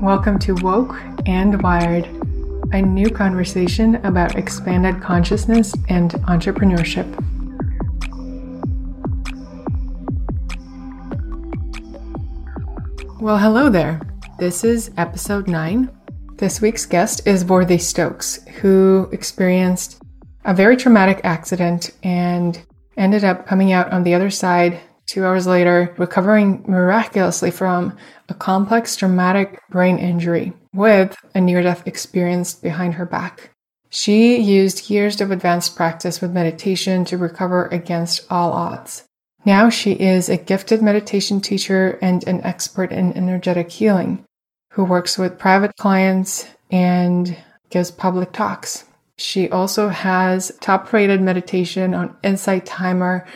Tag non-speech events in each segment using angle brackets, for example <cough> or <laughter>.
Welcome to Woke and Wired, a new conversation about expanded consciousness and entrepreneurship. Well, hello there. This is episode 9. This week's guest is Worthy Stokes, who experienced a very traumatic accident and ended up coming out on the other side two hours later, recovering miraculously from a complex traumatic brain injury with a near death experience behind her back. She used years of advanced practice with meditation to recover against all odds. Now she is a gifted meditation teacher and an expert in energetic healing who works with private clients and gives public talks. She also has top rated meditation on Insight Timer.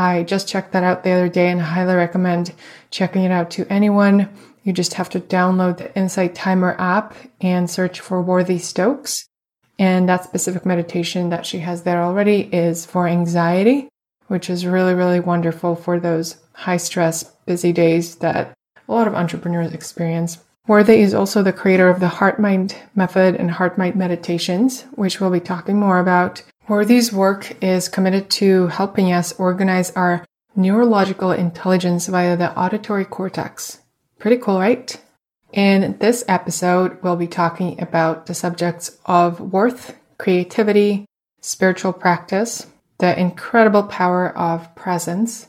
I just checked that out the other day and highly recommend checking it out to anyone. You just have to download the Insight Timer app and search for Worthy Stokes. And that specific meditation that she has there already is for anxiety, which is really, really wonderful for those high stress, busy days that a lot of entrepreneurs experience. Worthy is also the creator of the Heart Mind Method and Heart Mind Meditations, which we'll be talking more about. Worthy's work is committed to helping us organize our neurological intelligence via the auditory cortex. Pretty cool, right? In this episode, we'll be talking about the subjects of worth, creativity, spiritual practice, the incredible power of presence,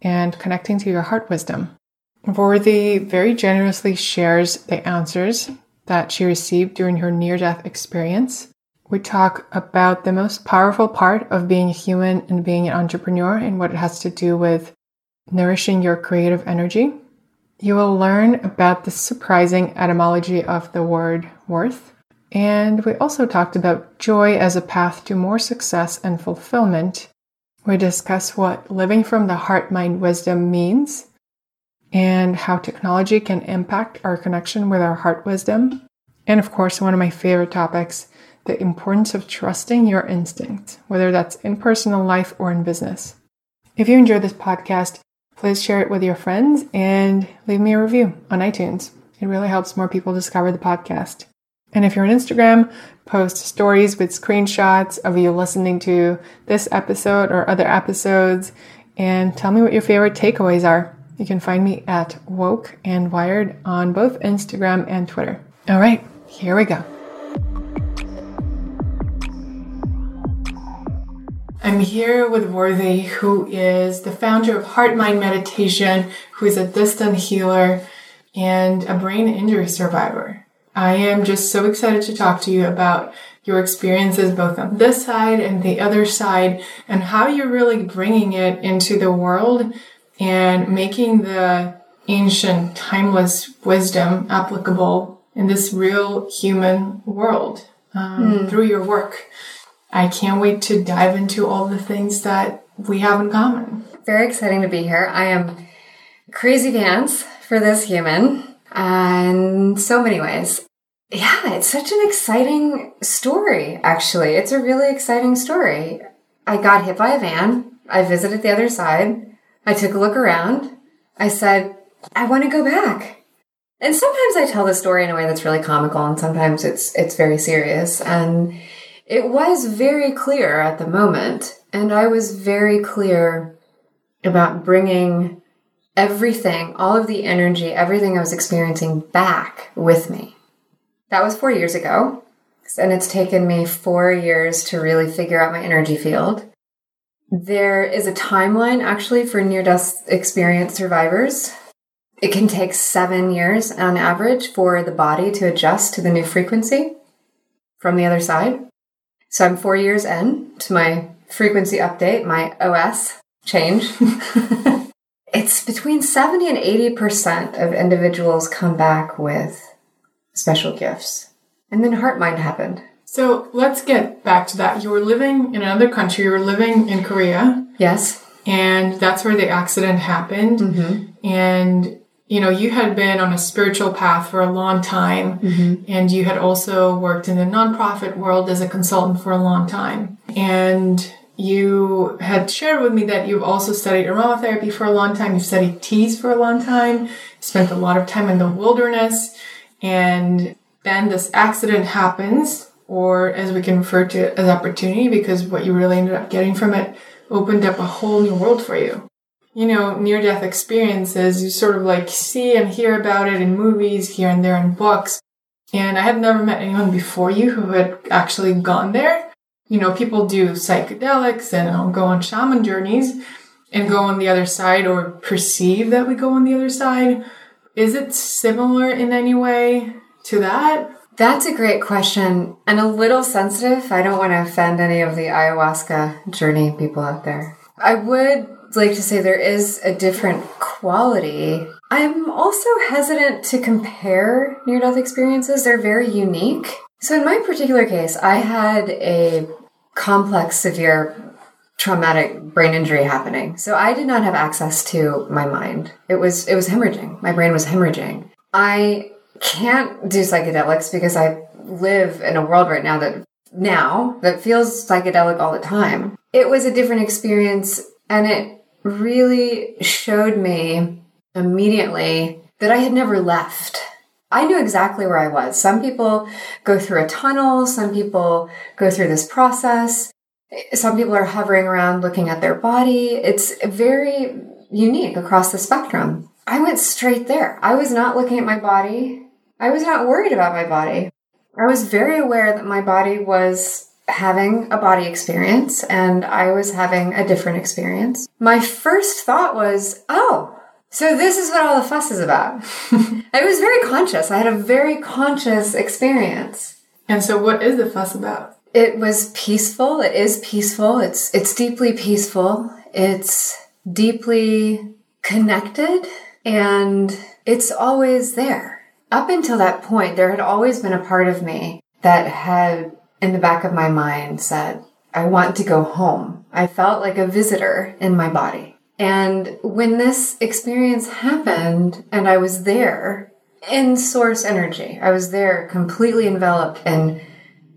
and connecting to your heart wisdom. Worthy very generously shares the answers that she received during her near death experience. We talk about the most powerful part of being human and being an entrepreneur and what it has to do with nourishing your creative energy. You will learn about the surprising etymology of the word worth. And we also talked about joy as a path to more success and fulfillment. We discuss what living from the heart mind wisdom means and how technology can impact our connection with our heart wisdom. And of course, one of my favorite topics the importance of trusting your instinct, whether that's in personal life or in business. If you enjoyed this podcast, please share it with your friends and leave me a review on iTunes. It really helps more people discover the podcast. And if you're on Instagram, post stories with screenshots of you listening to this episode or other episodes and tell me what your favorite takeaways are. You can find me at Woke and Wired on both Instagram and Twitter. All right, here we go. I'm here with Worthy, who is the founder of Heart Mind Meditation, who is a distant healer and a brain injury survivor. I am just so excited to talk to you about your experiences both on this side and the other side and how you're really bringing it into the world and making the ancient, timeless wisdom applicable in this real human world um, mm. through your work. I can't wait to dive into all the things that we have in common. Very exciting to be here. I am crazy pants for this human and so many ways. Yeah, it's such an exciting story, actually. It's a really exciting story. I got hit by a van. I visited the other side. I took a look around. I said, I want to go back. And sometimes I tell the story in a way that's really comical and sometimes it's it's very serious and it was very clear at the moment and I was very clear about bringing everything, all of the energy, everything I was experiencing back with me. That was 4 years ago. And it's taken me 4 years to really figure out my energy field. There is a timeline actually for near death experience survivors. It can take seven years on average for the body to adjust to the new frequency from the other side. So I'm four years in to my frequency update, my OS change. <laughs> it's between 70 and 80% of individuals come back with special gifts. And then heart mind happened. So let's get back to that. You were living in another country, you were living in Korea. Yes. And that's where the accident happened. Mm-hmm. And, you know, you had been on a spiritual path for a long time. Mm-hmm. And you had also worked in the nonprofit world as a consultant for a long time. And you had shared with me that you've also studied aromatherapy for a long time. You've studied teas for a long time. Spent a lot of time in the wilderness. And then this accident happens, or as we can refer to it as opportunity, because what you really ended up getting from it opened up a whole new world for you. You know, near death experiences, you sort of like see and hear about it in movies here and there in books. And I had never met anyone before you who had actually gone there. You know, people do psychedelics and um, go on shaman journeys and go on the other side or perceive that we go on the other side. Is it similar in any way to that? That's a great question and a little sensitive. I don't want to offend any of the ayahuasca journey people out there. I would like to say there is a different quality. I'm also hesitant to compare near death experiences, they're very unique. So, in my particular case, I had a complex, severe traumatic brain injury happening. So I did not have access to my mind. It was it was hemorrhaging. My brain was hemorrhaging. I can't do psychedelics because I live in a world right now that now that feels psychedelic all the time. It was a different experience and it really showed me immediately that I had never left. I knew exactly where I was. Some people go through a tunnel, some people go through this process. Some people are hovering around looking at their body. It's very unique across the spectrum. I went straight there. I was not looking at my body. I was not worried about my body. I was very aware that my body was having a body experience and I was having a different experience. My first thought was, oh, so this is what all the fuss is about. <laughs> I was very conscious. I had a very conscious experience. And so what is the fuss about? It was peaceful. It is peaceful. It's it's deeply peaceful. It's deeply connected and it's always there. Up until that point, there had always been a part of me that had in the back of my mind said, I want to go home. I felt like a visitor in my body. And when this experience happened and I was there in source energy, I was there completely enveloped in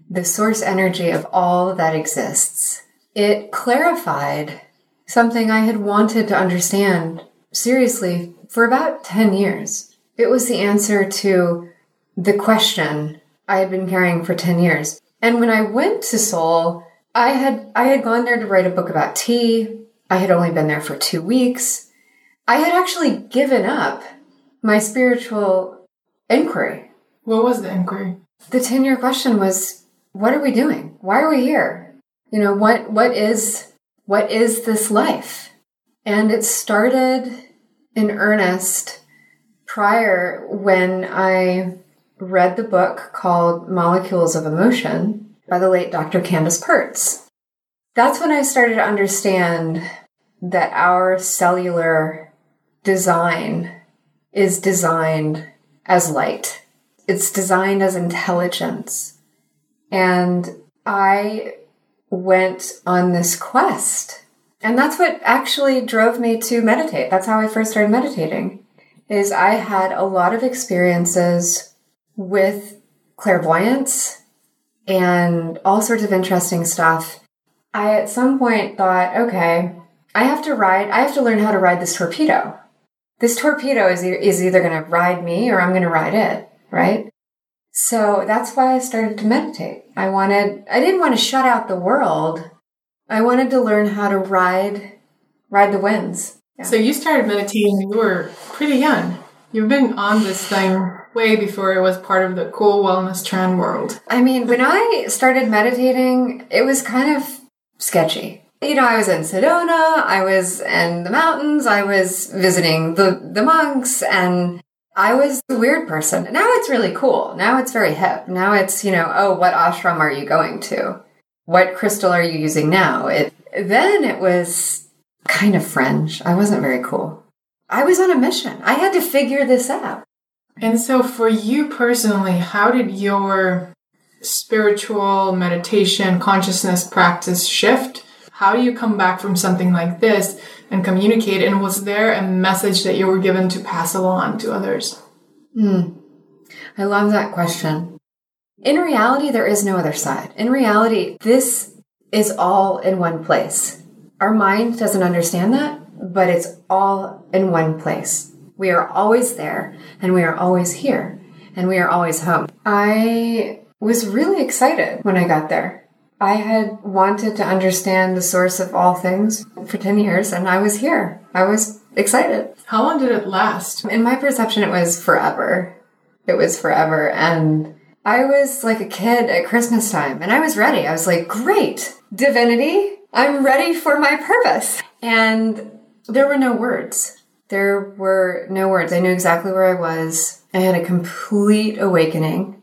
the source energy of all that exists. It clarified something I had wanted to understand seriously for about 10 years. It was the answer to the question I had been carrying for 10 years. And when I went to Seoul, I had I had gone there to write a book about tea. I had only been there for 2 weeks. I had actually given up my spiritual inquiry. What was the inquiry? The 10 year question was what are we doing? Why are we here? You know, what what is what is this life? And it started in earnest prior when I read the book called Molecules of Emotion by the late Dr. Candace Pertz. That's when I started to understand that our cellular design is designed as light. It's designed as intelligence. And I went on this quest. And that's what actually drove me to meditate. That's how I first started meditating. Is I had a lot of experiences with clairvoyance and all sorts of interesting stuff. I at some point thought, okay, I have to ride, I have to learn how to ride this torpedo. This torpedo is, is either going to ride me or I'm going to ride it, right? So that's why I started to meditate. I wanted, I didn't want to shut out the world. I wanted to learn how to ride, ride the winds. Yeah. So you started meditating you were pretty young. You've been on this thing way before it was part of the cool wellness trend world. I mean, when I started meditating, it was kind of sketchy. You know, I was in Sedona, I was in the mountains, I was visiting the, the monks, and I was a weird person. Now it's really cool. Now it's very hip. Now it's, you know, oh, what ashram are you going to? What crystal are you using now? It then it was kind of fringe. I wasn't very cool. I was on a mission. I had to figure this out. And so for you personally, how did your spiritual meditation consciousness practice shift? How do you come back from something like this and communicate? And was there a message that you were given to pass along to others? Mm. I love that question. In reality, there is no other side. In reality, this is all in one place. Our mind doesn't understand that, but it's all in one place. We are always there and we are always here. and we are always home. I was really excited when I got there. I had wanted to understand the source of all things for 10 years, and I was here. I was excited. How long did it last? In my perception, it was forever. It was forever. And I was like a kid at Christmas time, and I was ready. I was like, great, divinity, I'm ready for my purpose. And there were no words. There were no words. I knew exactly where I was. I had a complete awakening.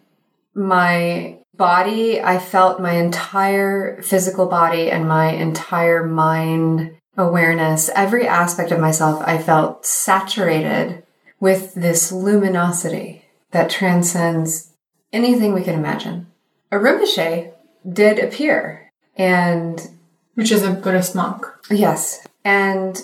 My body, I felt my entire physical body and my entire mind awareness, every aspect of myself, I felt saturated with this luminosity that transcends anything we can imagine. A Rinpoche did appear and which is a Buddhist monk. Yes. And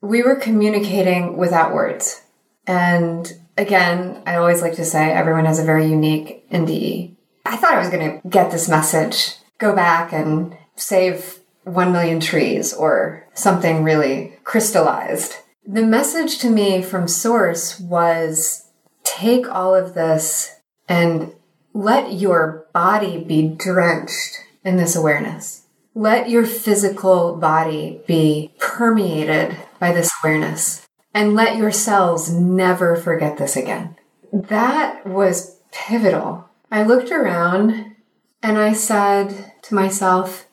we were communicating without words. And again, I always like to say everyone has a very unique NDE. I thought I was going to get this message, go back and save 1 million trees or something really crystallized. The message to me from Source was take all of this and let your body be drenched in this awareness. Let your physical body be permeated by this awareness and let yourselves never forget this again. That was pivotal. I looked around and I said to myself,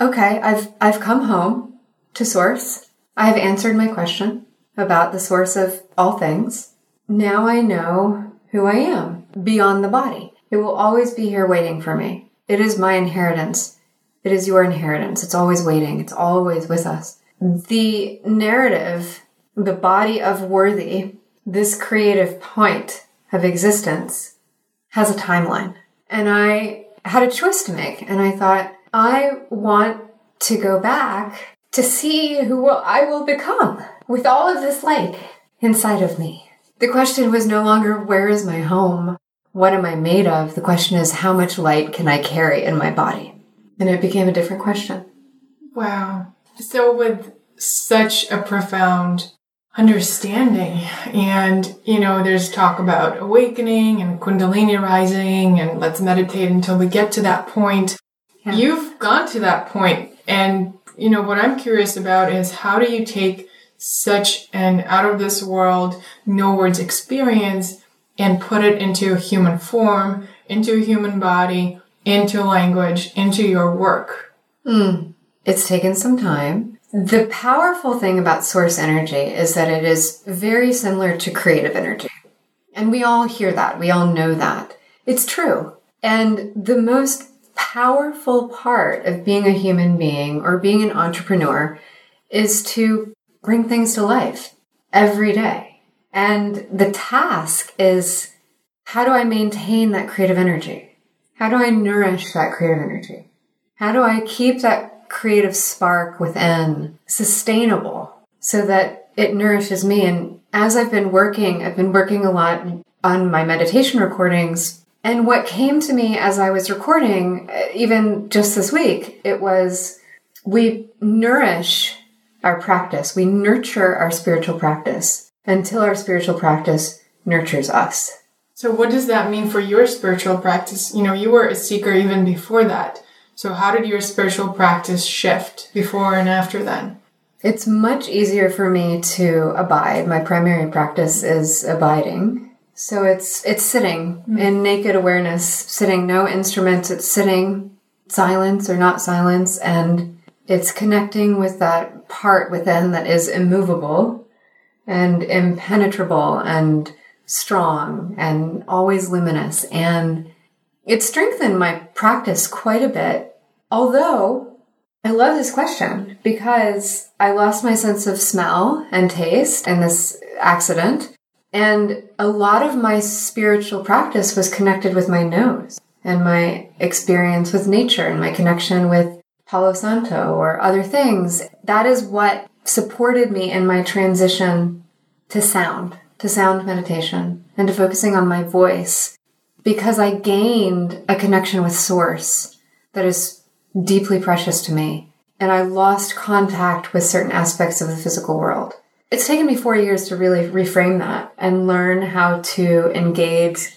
okay, I've, I've come home to source. I've answered my question about the source of all things. Now I know who I am beyond the body. It will always be here waiting for me. It is my inheritance. It is your inheritance. It's always waiting. It's always with us. The narrative, the body of worthy, this creative point of existence has a timeline. And I had a choice to make. And I thought, I want to go back to see who I will become with all of this light inside of me. The question was no longer, where is my home? What am I made of? The question is, how much light can I carry in my body? And it became a different question. Wow. So, with such a profound understanding, and you know, there's talk about awakening and Kundalini rising, and let's meditate until we get to that point. Yeah. You've gone to that point, and you know, what I'm curious about is how do you take such an out of this world, no words experience and put it into a human form, into a human body, into language, into your work? Mm. It's taken some time. The powerful thing about source energy is that it is very similar to creative energy. And we all hear that. We all know that. It's true. And the most powerful part of being a human being or being an entrepreneur is to bring things to life every day. And the task is how do I maintain that creative energy? How do I nourish that creative energy? How do I keep that creative spark within sustainable so that it nourishes me? And as I've been working, I've been working a lot on my meditation recordings. And what came to me as I was recording, uh, even just this week, it was we nourish our practice. We nurture our spiritual practice until our spiritual practice nurtures us. So, what does that mean for your spiritual practice? You know, you were a seeker even before that. So, how did your spiritual practice shift before and after then? It's much easier for me to abide. My primary practice is abiding. So it's it's sitting mm-hmm. in naked awareness, sitting no instruments, it's sitting silence or not silence and it's connecting with that part within that is immovable and impenetrable and strong and always luminous. And it strengthened my practice quite a bit. Although I love this question because I lost my sense of smell and taste in this accident. And a lot of my spiritual practice was connected with my nose and my experience with nature and my connection with Palo Santo or other things. That is what supported me in my transition to sound to sound meditation and to focusing on my voice because I gained a connection with source that is deeply precious to me. And I lost contact with certain aspects of the physical world. It's taken me four years to really reframe that and learn how to engage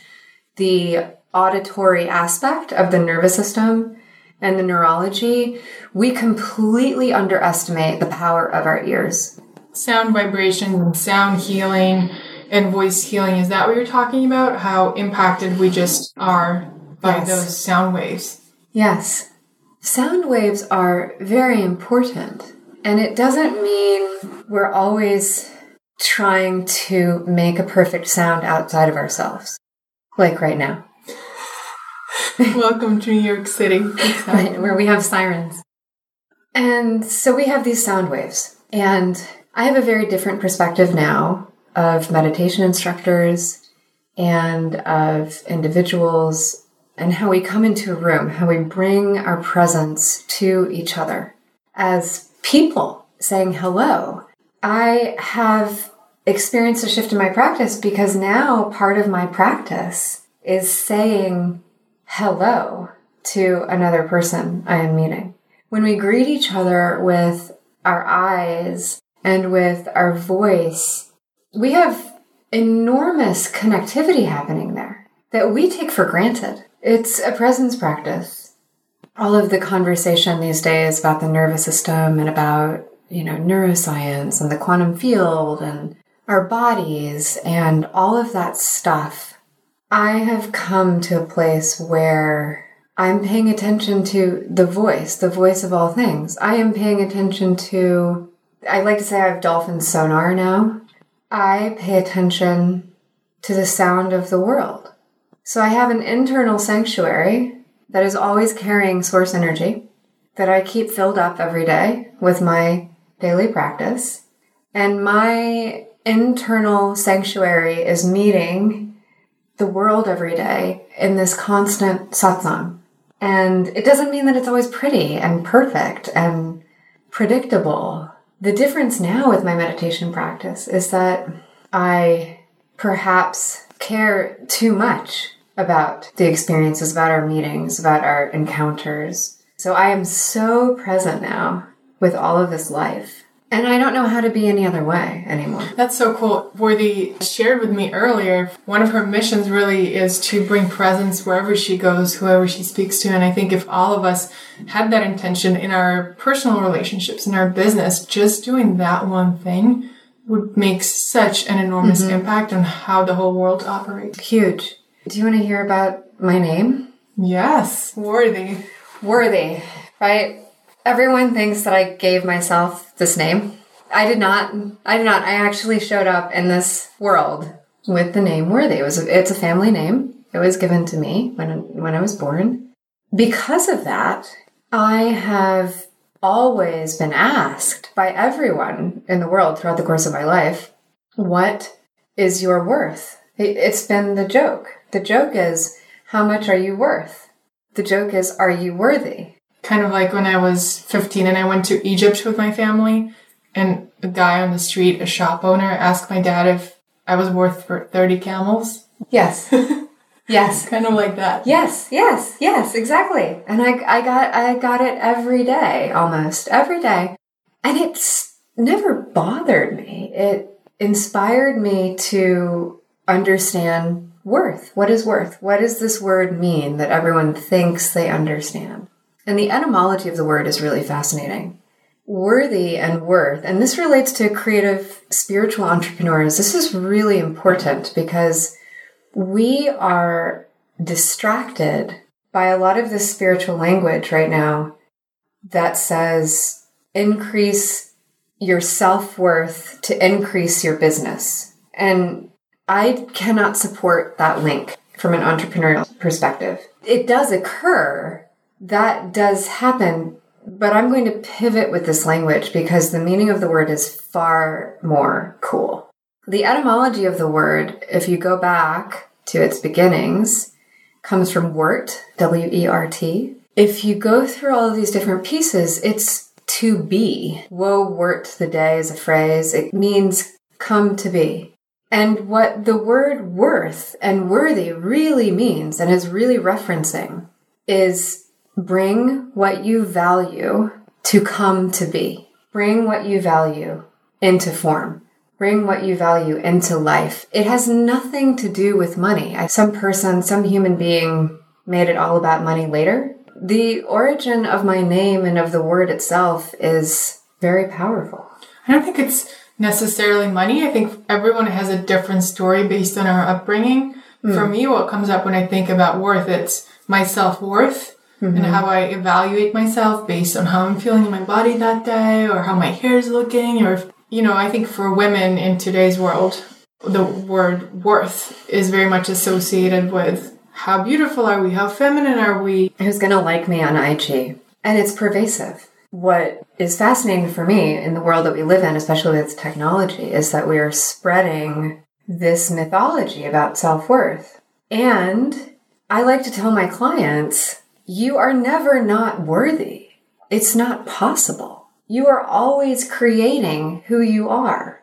the auditory aspect of the nervous system and the neurology, we completely underestimate the power of our ears. Sound vibration and sound healing and voice healing, is that what you're talking about? How impacted we just are by yes. those sound waves? Yes. Sound waves are very important. And it doesn't mean we're always trying to make a perfect sound outside of ourselves, like right now. <laughs> Welcome to New York City. right, where we have sirens. And so we have these sound waves. And I have a very different perspective now of meditation instructors and of individuals and how we come into a room, how we bring our presence to each other as people saying hello. I have experienced a shift in my practice because now part of my practice is saying hello to another person I am meeting. When we greet each other with our eyes and with our voice, we have enormous connectivity happening there that we take for granted. It's a presence practice. All of the conversation these days about the nervous system and about, you know, neuroscience and the quantum field and our bodies and all of that stuff I have come to a place where I'm paying attention to the voice, the voice of all things. I am paying attention to, I like to say I have dolphin sonar now. I pay attention to the sound of the world. So I have an internal sanctuary that is always carrying source energy that I keep filled up every day with my daily practice. And my internal sanctuary is meeting the world every day in this constant satsang. And it doesn't mean that it's always pretty and perfect and predictable. The difference now with my meditation practice is that I perhaps care too much about the experiences, about our meetings, about our encounters. So I am so present now with all of this life and I don't know how to be any other way anymore. That's so cool. Worthy shared with me earlier, one of her missions really is to bring presence wherever she goes, whoever she speaks to. And I think if all of us had that intention in our personal relationships, in our business, just doing that one thing would make such an enormous mm-hmm. impact on how the whole world operates. Huge. Do you want to hear about my name? Yes, Worthy. Worthy, right? Everyone thinks that I gave myself this name. I did not. I did not. I actually showed up in this world with the name Worthy. It was a, it's a family name. It was given to me when when I was born. Because of that, I have always been asked by everyone in the world throughout the course of my life, what is your worth? It's been the joke. The joke is, how much are you worth? The joke is, are you worthy? kind of like when I was 15 and I went to Egypt with my family, and a guy on the street, a shop owner, asked my dad if I was worth 30 camels. Yes. <laughs> yes. kind of like that. Yes, yes, yes, exactly. And I, I got I got it every day, almost every day. And it's never bothered me. It inspired me to understand worth. What is worth? What does this word mean that everyone thinks they understand? And the etymology of the word is really fascinating. Worthy and worth, and this relates to creative spiritual entrepreneurs. This is really important because we are distracted by a lot of this spiritual language right now that says increase your self worth to increase your business. And I cannot support that link from an entrepreneurial perspective. It does occur that does happen, but I'm going to pivot with this language because the meaning of the word is far more cool. The etymology of the word, if you go back to its beginnings, comes from wort, W E R T. If you go through all of these different pieces, it's to be. Woe wort the day is a phrase. It means come to be. And what the word worth and worthy really means and is really referencing is Bring what you value to come to be. Bring what you value into form. bring what you value into life. It has nothing to do with money. Some person, some human being made it all about money later. The origin of my name and of the word itself is very powerful. I don't think it's necessarily money. I think everyone has a different story based on our upbringing. Mm. For me, what comes up when I think about worth, it's my self worth mm-hmm. and how I evaluate myself based on how I'm feeling in my body that day or how my hair is looking. Or, you know, I think for women in today's world, the word worth is very much associated with how beautiful are we? How feminine are we? Who's going to like me on IG? And it's pervasive. What is fascinating for me in the world that we live in, especially with technology, is that we are spreading this mythology about self worth. And I like to tell my clients, you are never not worthy. It's not possible. You are always creating who you are.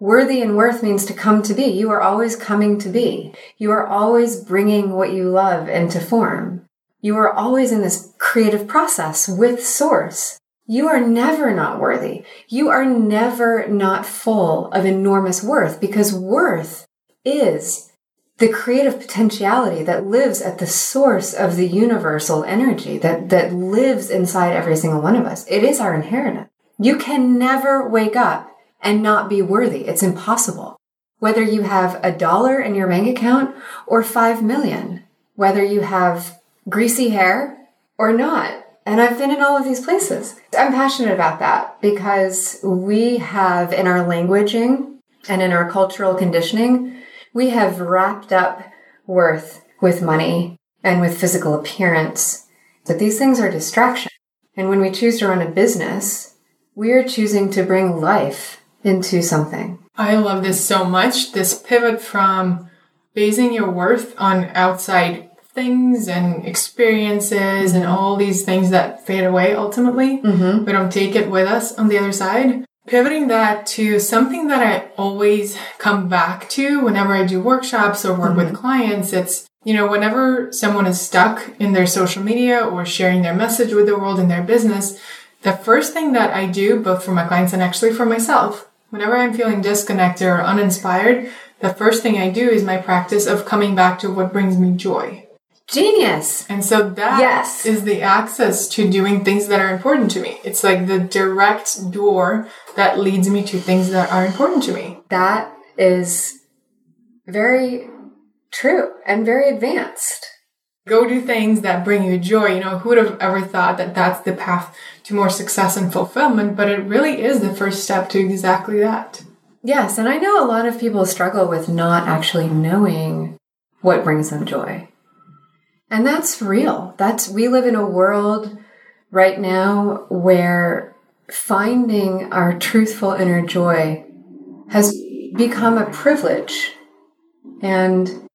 Worthy and worth means to come to be. You are always coming to be. You are always bringing what you love into form. You are always in this creative process with source. You are never not worthy. You are never not full of enormous worth because worth is the creative potentiality that lives at the source of the universal energy that, that lives inside every single one of us. It is our inheritance. You can never wake up and not be worthy. It's impossible. Whether you have a dollar in your bank account or five million, whether you have greasy hair or not, and I've been in all of these places. I'm passionate about that because we have in our languaging and in our cultural conditioning, we have wrapped up worth with money and with physical appearance. But these things are distraction. And when we choose to run a business, we are choosing to bring life into something. I love this so much. This pivot from basing your worth on outside things and experiences and all these things that fade away ultimately. Mm-hmm. We don't take it with us on the other side. Pivoting that to something that I always come back to whenever I do workshops or work mm-hmm. with clients, it's you know, whenever someone is stuck in their social media or sharing their message with the world in their business, the first thing that I do, both for my clients and actually for myself, whenever I'm feeling disconnected or uninspired, the first thing I do is my practice of coming back to what brings me joy. Genius. And so that yes. is the access to doing things that are important to me. It's like the direct door that leads me to things that are important to me. That is very true and very advanced. Go do things that bring you joy. You know, who would have ever thought that that's the path to more success and fulfillment? But it really is the first step to exactly that. Yes. And I know a lot of people struggle with not actually knowing what brings them joy. And that's real. That's, we live in a world right now where finding our truthful inner joy has become a privilege and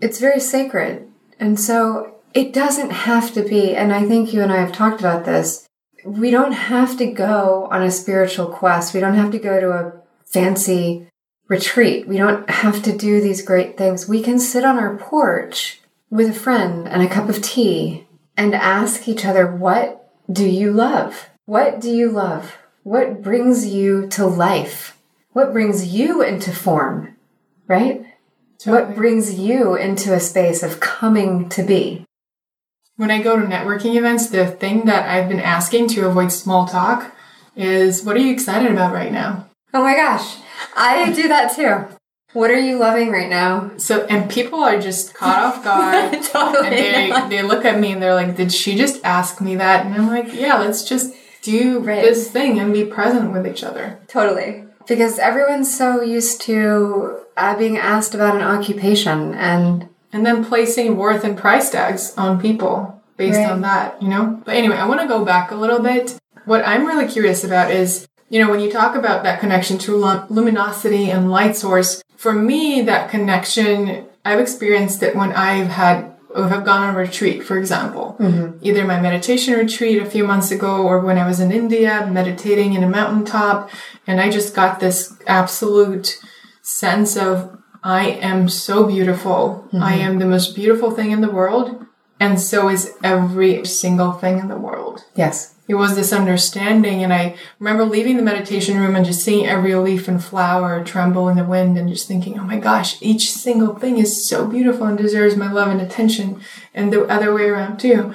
it's very sacred. And so it doesn't have to be, and I think you and I have talked about this. We don't have to go on a spiritual quest. We don't have to go to a fancy retreat. We don't have to do these great things. We can sit on our porch with a friend and a cup of tea and ask each other, what do you love? What do you love? What brings you to life? What brings you into form? Right? Totally. What brings you into a space of coming to be? When I go to networking events, the thing that I've been asking to avoid small talk is what are you excited about right now? Oh my gosh, I do that too. What are you loving right now? So, and people are just caught off <laughs> guard. totally. And they, they look at me and they're like, did she just ask me that? And I'm like, yeah, let's just do right. this thing and be present with each other. Totally. Because everyone's so used to uh, being asked about an occupation and. And then placing worth and price tags on people based right. on that, you know? But anyway, I want to go back a little bit. What I'm really curious about is you know, when you talk about that connection to luminosity and light source, for me, that connection, I've experienced it when I've had have gone on a retreat, for example. Mm-hmm. Either my meditation retreat a few months ago or when I was in India meditating in a mountaintop. And I just got this absolute sense of I am so beautiful. Mm-hmm. I am the most beautiful thing in the world. And so is every single thing in the world. Yes. It was this understanding. And I remember leaving the meditation room and just seeing every leaf and flower tremble in the wind and just thinking, oh my gosh, each single thing is so beautiful and deserves my love and attention. And the other way around too.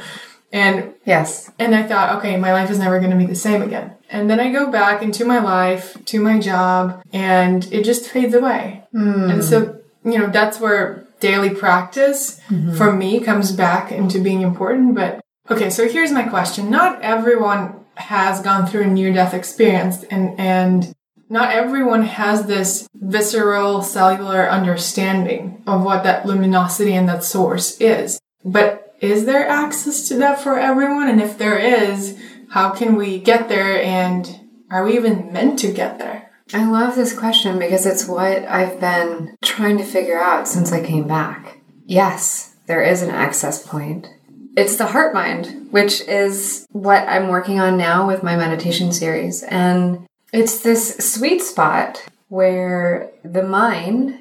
And yes. And I thought, okay, my life is never going to be the same again. And then I go back into my life, to my job, and it just fades away. Mm. And so, you know, that's where daily practice mm-hmm. for me comes back into being important. But okay, so here's my question. Not everyone has gone through a near death experience and, and not everyone has this visceral cellular understanding of what that luminosity and that source is. But is there access to that for everyone? And if there is, how can we get there and are we even meant to get there? I love this question because it's what I've been trying to figure out since I came back. Yes, there is an access point. It's the heart mind, which is what I'm working on now with my meditation series. And it's this sweet spot where the mind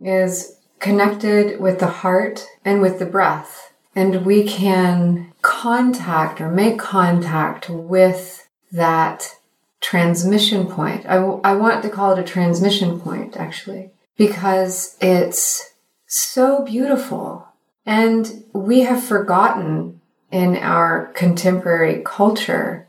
is connected with the heart and with the breath. And we can contact or make contact with that transmission point. I, I want to call it a transmission point, actually, because it's so beautiful. And we have forgotten in our contemporary culture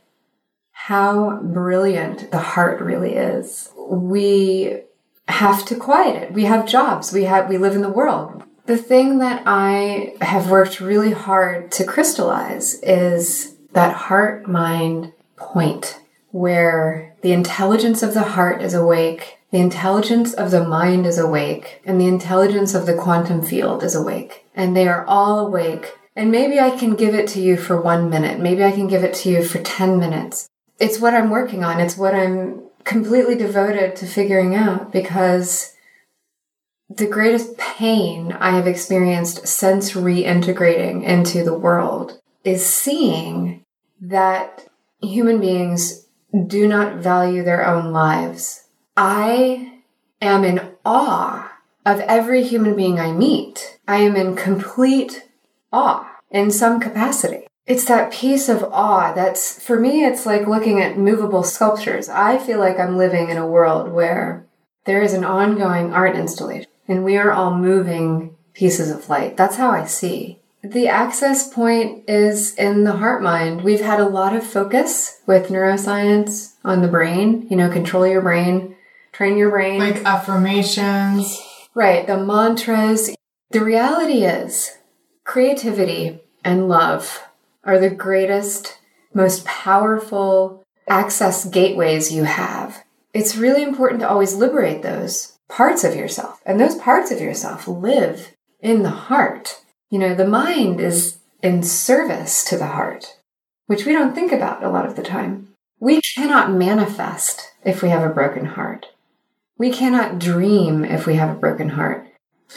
how brilliant the heart really is. We have to quiet it. We have jobs. We have, we live in the world. The thing that I have worked really hard to crystallize is that heart mind point where the intelligence of the heart is awake, the intelligence of the mind is awake, and the intelligence of the quantum field is awake. And they are all awake. And maybe I can give it to you for one minute. Maybe I can give it to you for 10 minutes. It's what I'm working on. It's what I'm completely devoted to figuring out because the greatest pain I have experienced since reintegrating into the world is seeing that human beings do not value their own lives. I am in awe of every human being I meet. I am in complete awe in some capacity. It's that piece of awe that's, for me, it's like looking at movable sculptures. I feel like I'm living in a world where there is an ongoing art installation and we are all moving pieces of light. That's how I see. The access point is in the heart mind. We've had a lot of focus with neuroscience on the brain, you know, control your brain, train your brain. Like affirmations. Right, the mantras. The reality is creativity and love are the greatest, most powerful access gateways you have. It's really important to always liberate those parts of yourself. And those parts of yourself live in the heart. You know, the mind is in service to the heart, which we don't think about a lot of the time. We cannot manifest if we have a broken heart. We cannot dream if we have a broken heart.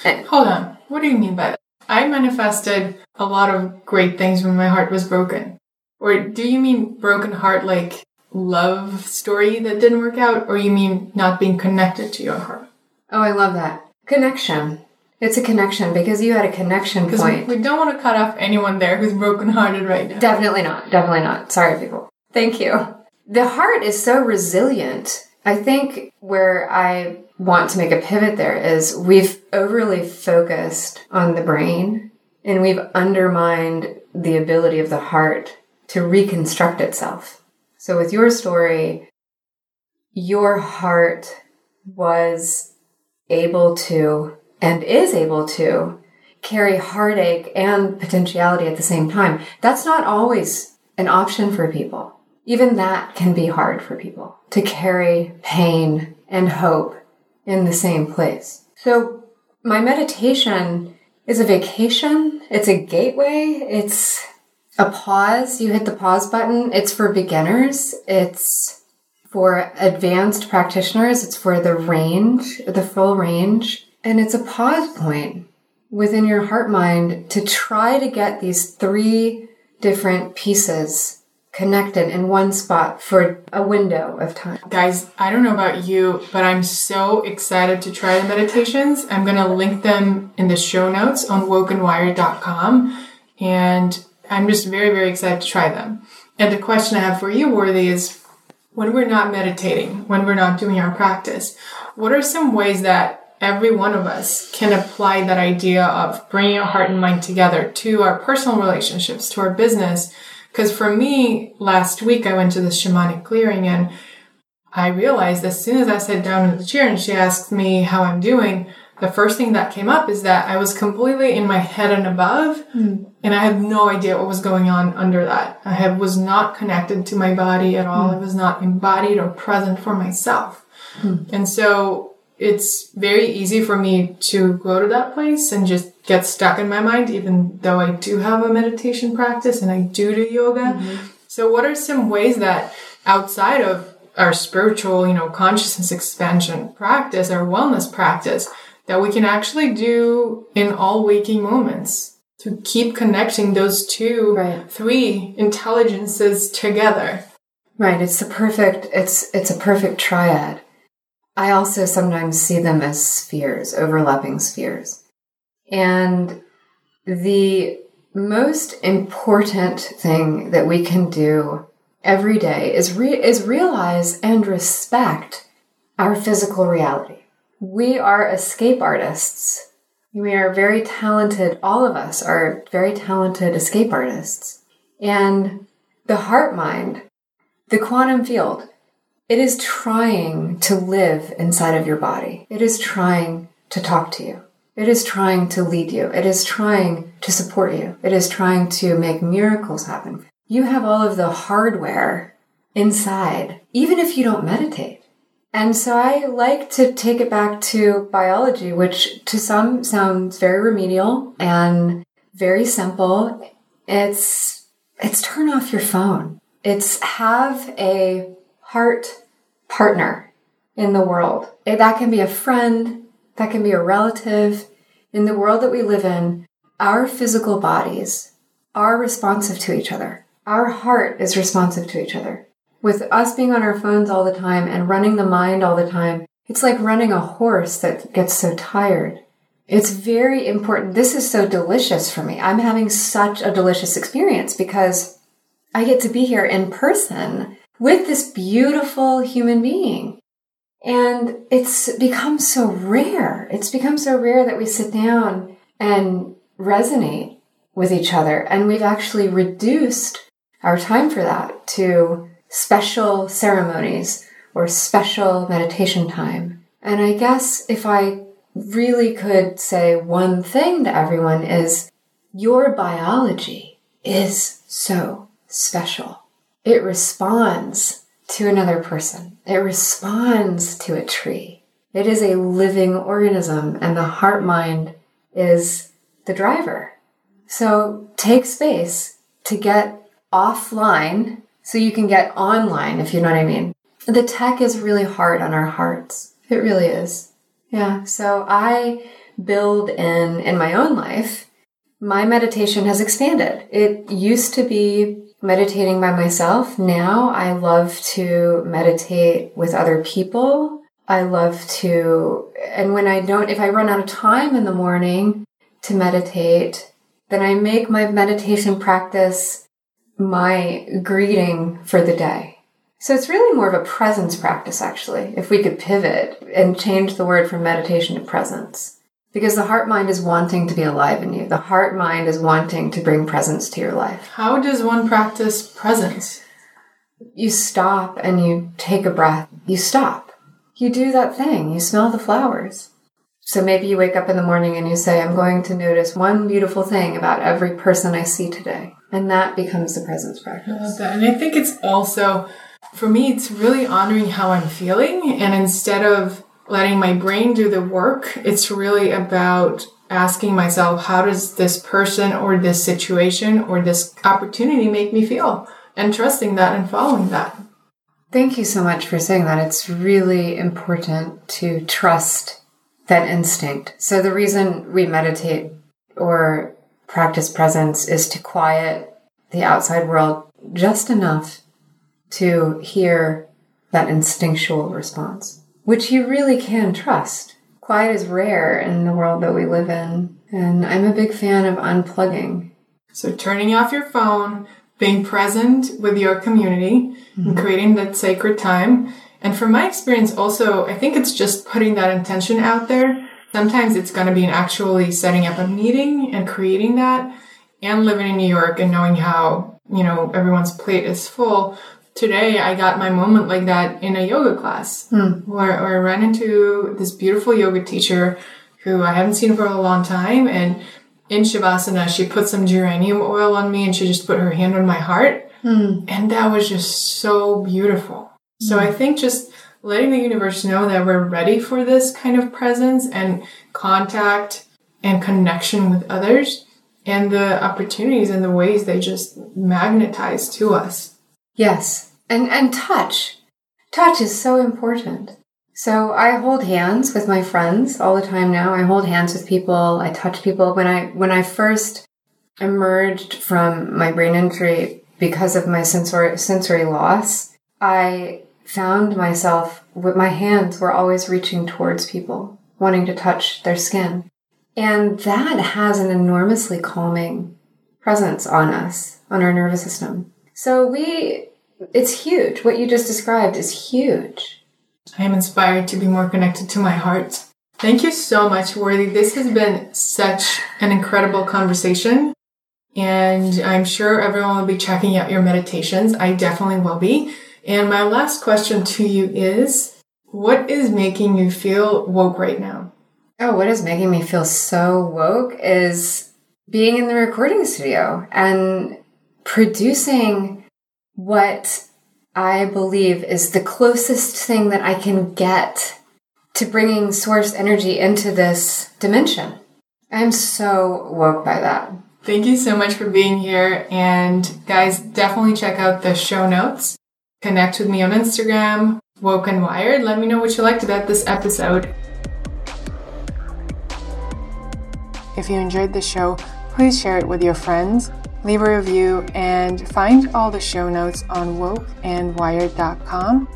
Eh. Hold on. What do you mean by that? I manifested a lot of great things when my heart was broken. Or do you mean broken heart like love story that didn't work out? Or you mean not being connected to your heart? Oh, I love that. Connection. It's a connection because you had a connection point. We don't want to cut off anyone there who's brokenhearted right now. Definitely not. Definitely not. Sorry, people. Thank you. The heart is so resilient. I think where I want to make a pivot there is we've overly focused on the brain and we've undermined the ability of the heart to reconstruct itself. So with your story, your heart was able to and is able to carry heartache and potentiality at the same time. That's not always an option for people. Even that can be hard for people to carry pain and hope in the same place. So my meditation is a vacation. It's a gateway. It's a pause. You hit the pause button. It's for beginners. It's for advanced practitioners, it's for the range, the full range. And it's a pause point within your heart mind to try to get these three different pieces connected in one spot for a window of time. Guys, I don't know about you, but I'm so excited to try the meditations. I'm going to link them in the show notes on wokeandwired.com. And I'm just very, very excited to try them. And the question I have for you, Worthy, is when we're not meditating, when we're not doing our practice, what are some ways that every one of us can apply that idea of bringing our heart and mind together to our personal relationships, to our business? Because for me, last week I went to the shamanic clearing and I realized as soon as I sat down in the chair and she asked me how I'm doing, the first thing that came up is that I was completely in my head and above, mm. and I had no idea what was going on under that. I had, was not connected to my body at all. Mm. I was not embodied or present for myself. Mm. And so it's very easy for me to go to that place and just get stuck in my mind, even though I do have a meditation practice and I do do yoga. Mm-hmm. So what are some ways that outside of our spiritual, you know, consciousness expansion practice, our wellness practice, that we can actually do in all waking moments to keep connecting those two, right. three intelligences together. Right. It's the perfect, it's, it's a perfect triad. I also sometimes see them as spheres, overlapping spheres. And the most important thing that we can do every day is re- is realize and respect our physical reality. We are escape artists. We are very talented, all of us are very talented escape artists. And the heart mind, the quantum field, it is trying to live inside of your body. It is trying to talk to you. It is trying to lead you. It is trying to support you. It is trying to make miracles happen. You have all of the hardware inside, even if you don't meditate. And so I like to take it back to biology, which to some sounds very remedial and very simple. It's, it's turn off your phone. It's have a heart partner in the world. Eh, that can be a friend. That can be a relative. In the world that we live in, our physical bodies are responsive to each other. Our heart is responsive to each other with us being on our phones all the time and running the mind all the time, it's like running a horse that gets so tired. It's very important. This is so delicious for me. I'm having such a delicious experience because I get to be here in person with this beautiful human being. And it's become so rare. It's become so rare that we sit down and resonate with each other. And we've actually reduced our time for that to special ceremonies or special meditation time. And I guess if I really could say one thing to everyone is your biology is so special. It responds to another person. It responds to a tree. It is a living organism and the heart mind is the driver. So take space to get offline so you can get online, if you know what I mean. The tech is really hard on our hearts. It really is. Yeah. So I build in, in my own life, my meditation has expanded. It used to be meditating by myself. Now I love to meditate with other people. I love to, and when I don't, if I run out of time in the morning to meditate, then I make my meditation practice my greeting for the day. So it's really more of a presence practice, actually, if we could pivot and change the word from meditation to presence. Because the heart mind is wanting to be alive in you. The heart mind is wanting to bring presence to your life. How does one practice presence? You stop and you take a breath. You stop. You do that thing. You smell the flowers. So maybe you wake up in the morning and you say, I'm going to notice one beautiful thing about every person I see today. And that becomes the presence practice. I love that. And I think it's also, for me, it's really honoring how I'm feeling. And instead of letting my brain do the work, it's really about asking myself, how does this person or this situation or this opportunity make me feel? And trusting that and following that. Thank you so much for saying that. It's really important to trust that instinct. So the reason we meditate or practice presence is to quiet the outside world just enough to hear that instinctual response, which you really can trust. Quiet is rare in the world that we live in, and I'm a big fan of unplugging. So, turning off your phone, being present with your community and mm-hmm. creating that sacred time. And from my experience, also, I think it's just putting that intention out there. Sometimes it's going to be in actually setting up a meeting and creating that and living in New York and knowing how, you know, everyone's plate is full. Today, I got my moment like that in a yoga class hmm. where, where I ran into this beautiful yoga teacher who I haven't seen for a long time. And in Shavasana, she put some geranium oil on me and she just put her hand on my heart. Hmm. And that was just so beautiful. So hmm. I think just letting the universe know that we're ready for this kind of presence and contact and connection with others and the opportunities and the ways they just magnetize to us. Yes. And and touch. Touch is so important. So I hold hands with my friends all the time now. I hold hands with people. I touch people. When I when I first emerged from my brain injury because of my sensory sensory loss, I found myself with my hands were always reaching towards people, wanting to touch their skin. And that has an enormously calming presence on us, on our nervous system. So we, it's huge. What you just described is huge. I am inspired to be more connected to my heart. Thank you so much, Worthy. This has been such an incredible conversation. And I'm sure everyone will be checking out your meditations. I definitely will be. And my last question to you is what is making you feel woke right now? Oh, what is making me feel so woke is being in the recording studio and producing what I believe is the closest thing that I can get to bringing source energy into this dimension. I'm so woke by that. Thank you so much for being here. And guys, definitely check out the show notes. Connect with me on Instagram, Woke and Wired. Let me know what you liked about this episode. If you enjoyed the show, please share it with your friends, leave a review, and find all the show notes on wokeandwired.com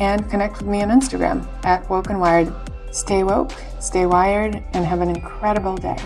and connect with me on Instagram at Woke and Wired. Stay woke, stay wired, and have an incredible day.